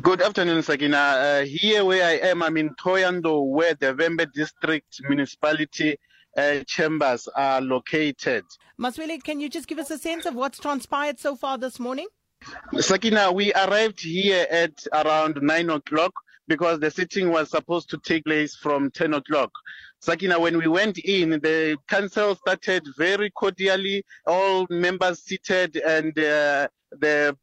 Good afternoon, Sakina. Uh, here where I am, I'm in Thohoyandou, where the Vhembe District Municipality uh, chambers are located. Masweli, can you just give us a sense of what's transpired so far this morning? Sakina, we arrived here at around 9 o'clock because the sitting was supposed to take place from 10 o'clock. Sakina, when we went in, the council started very cordially, all members seated, and uh, the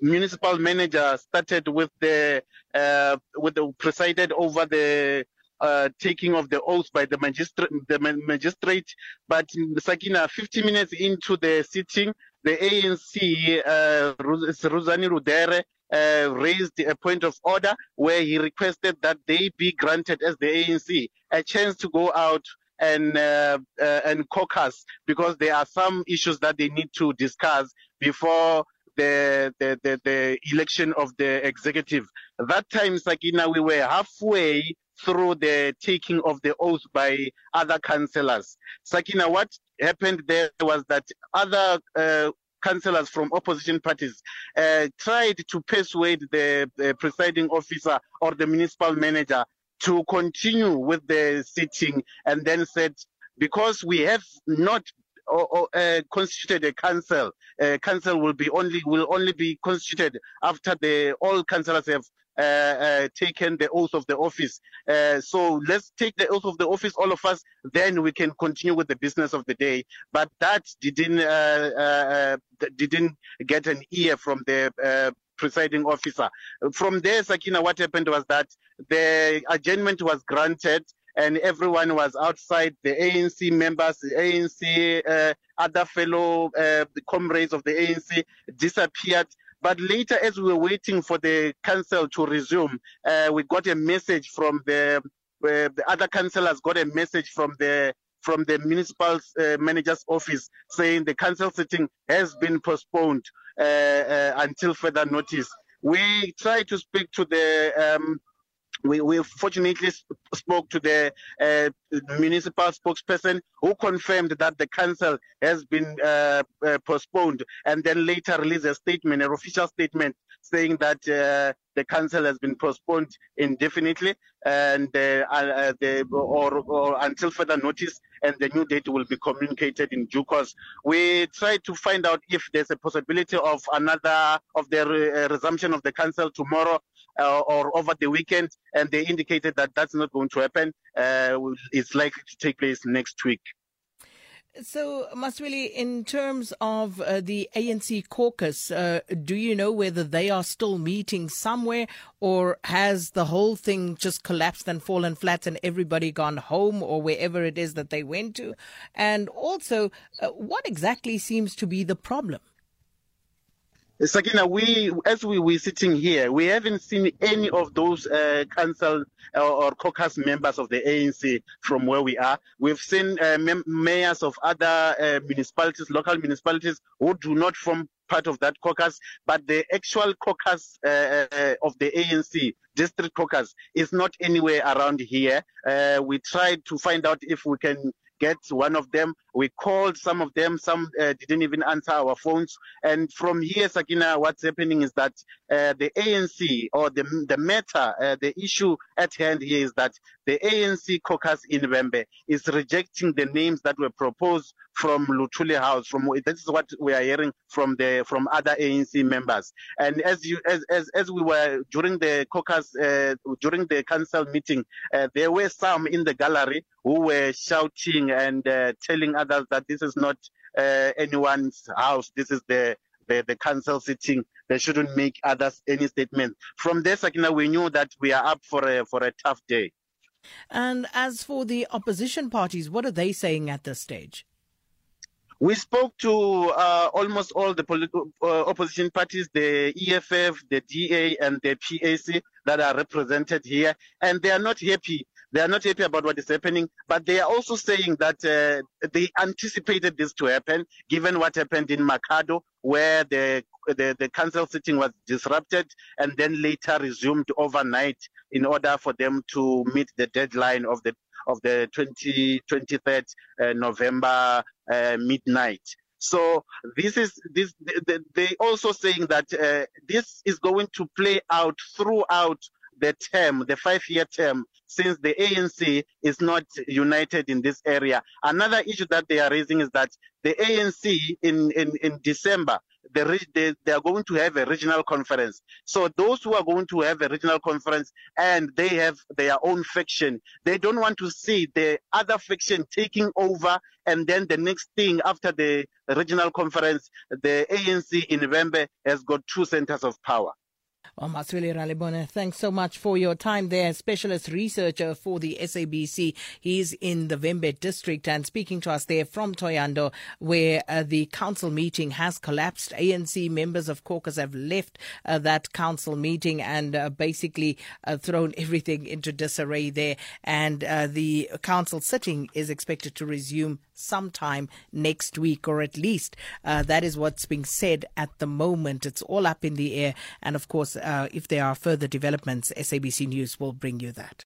municipal manager started with the uh, with the presided over the uh, taking of the oath by the magistrate, the magistrate. But Sakina, 50 minutes into the sitting, the ANC, uh, Ruzani Rudere, uh, raised a point of order where he requested that they be granted as the ANC a chance to go out and uh, uh, and caucus because there are some issues that they need to discuss before the, the, the, the election of the executive. That time, Sakina, we were halfway through the taking of the oath by other councillors. Sakina, what happened there was that other uh, councillors from opposition parties uh, tried to persuade the, the presiding officer or the municipal manager to continue with the sitting and then said because we have not or, or uh, constituted a council. Uh, council will be only will only be constituted after the all councillors have uh, uh, taken the oath of the office. Uh, so let's take the oath of the office, all of us. Then we can continue with the business of the day. But that didn't uh, didn't get an ear from the presiding officer. From there, Sakina, what happened was that the adjournment was granted and everyone was outside. The ANC members, the ANC, uh, other fellow uh, comrades of the ANC disappeared. But later, as we were waiting for the council to resume, uh, we got a message from the uh, the other councillors got a message from the from the municipal uh, manager's office saying the council sitting has been postponed uh, until further notice. We tried to speak to the um, we, we fortunately spoke to the uh, municipal spokesperson who confirmed that the council has been uh, uh, postponed and then later released a statement, an official statement saying that uh, the council has been postponed indefinitely and uh, uh, the, or, or, until further notice and the new date will be communicated in due course. We tried to find out if there's a possibility of another of the re- resumption of the council tomorrow uh, or over the weekend, and they indicated that that's not going to happen. Uh, it's likely to take place next week. So, Masweli, in terms of uh, the ANC caucus, uh, do you know whether they are still meeting somewhere or has the whole thing just collapsed and fallen flat and everybody gone home or wherever it is that they went to? And also, uh, what exactly seems to be the problem? Sakina, we as we were sitting here, we haven't seen any of those uh, council or, or, caucus members of the ANC from where we are. We've seen uh, mayors of other uh, municipalities, local municipalities, who do not form part of that caucus, but the actual caucus uh, uh, of the ANC, district caucus, is not anywhere around here. Uh, we tried to find out if we can get one of them. We called some of them. Some uh, didn't even answer our phones. And from here, Sakina, what's happening is that uh, the ANC or the the matter, uh, the issue at hand here is that the ANC caucus in Vhembe is rejecting the names that were proposed from Luthuli House. From this is what we are hearing from the from other ANC members. And as you as as, as we were during the caucus uh, during the council meeting, uh, there were some in the gallery who were shouting and uh, telling others that this is not uh, anyone's house. This is the the, the council sitting. They shouldn't make others any statement. From there, Sakina, we knew that we are up for a for a tough day. And as for the opposition parties, what are they saying at this stage? We spoke to uh, almost all the political uh, opposition parties, the EFF, the DA, and the PAC that are represented here, and they are not happy. They are not happy about what is happening, but they are also saying that uh, they anticipated this to happen, given what happened in Makhado, where the, the the council sitting was disrupted and then later resumed overnight in order for them to meet the deadline of the of the 20, 23rd uh, November uh, midnight. So this is this they also saying that uh, this is going to play out throughout the term, the five-year term, since the ANC is not united in this area. Another issue that they are raising is that the ANC in, in, in December, the, they, they are going to have a regional conference. So those who are going to have a regional conference and they have their own faction, they don't want to see the other faction taking over and then the next thing after the regional conference, the ANC in November has got two centers of power. Well, Maswili Ralibone, thanks so much for your time there. Specialist researcher for the SABC. He's in the Vhembe district and speaking to us there from Thohoyandou, where uh, the council meeting has collapsed. ANC members of caucus have left uh, that council meeting and uh, basically uh, thrown everything into disarray there. And uh, the council sitting is expected to resume sometime next week, or at least uh, that is what's being said at the moment. It's all up in the air. And of course, uh, if there are further developments, SABC News will bring you that.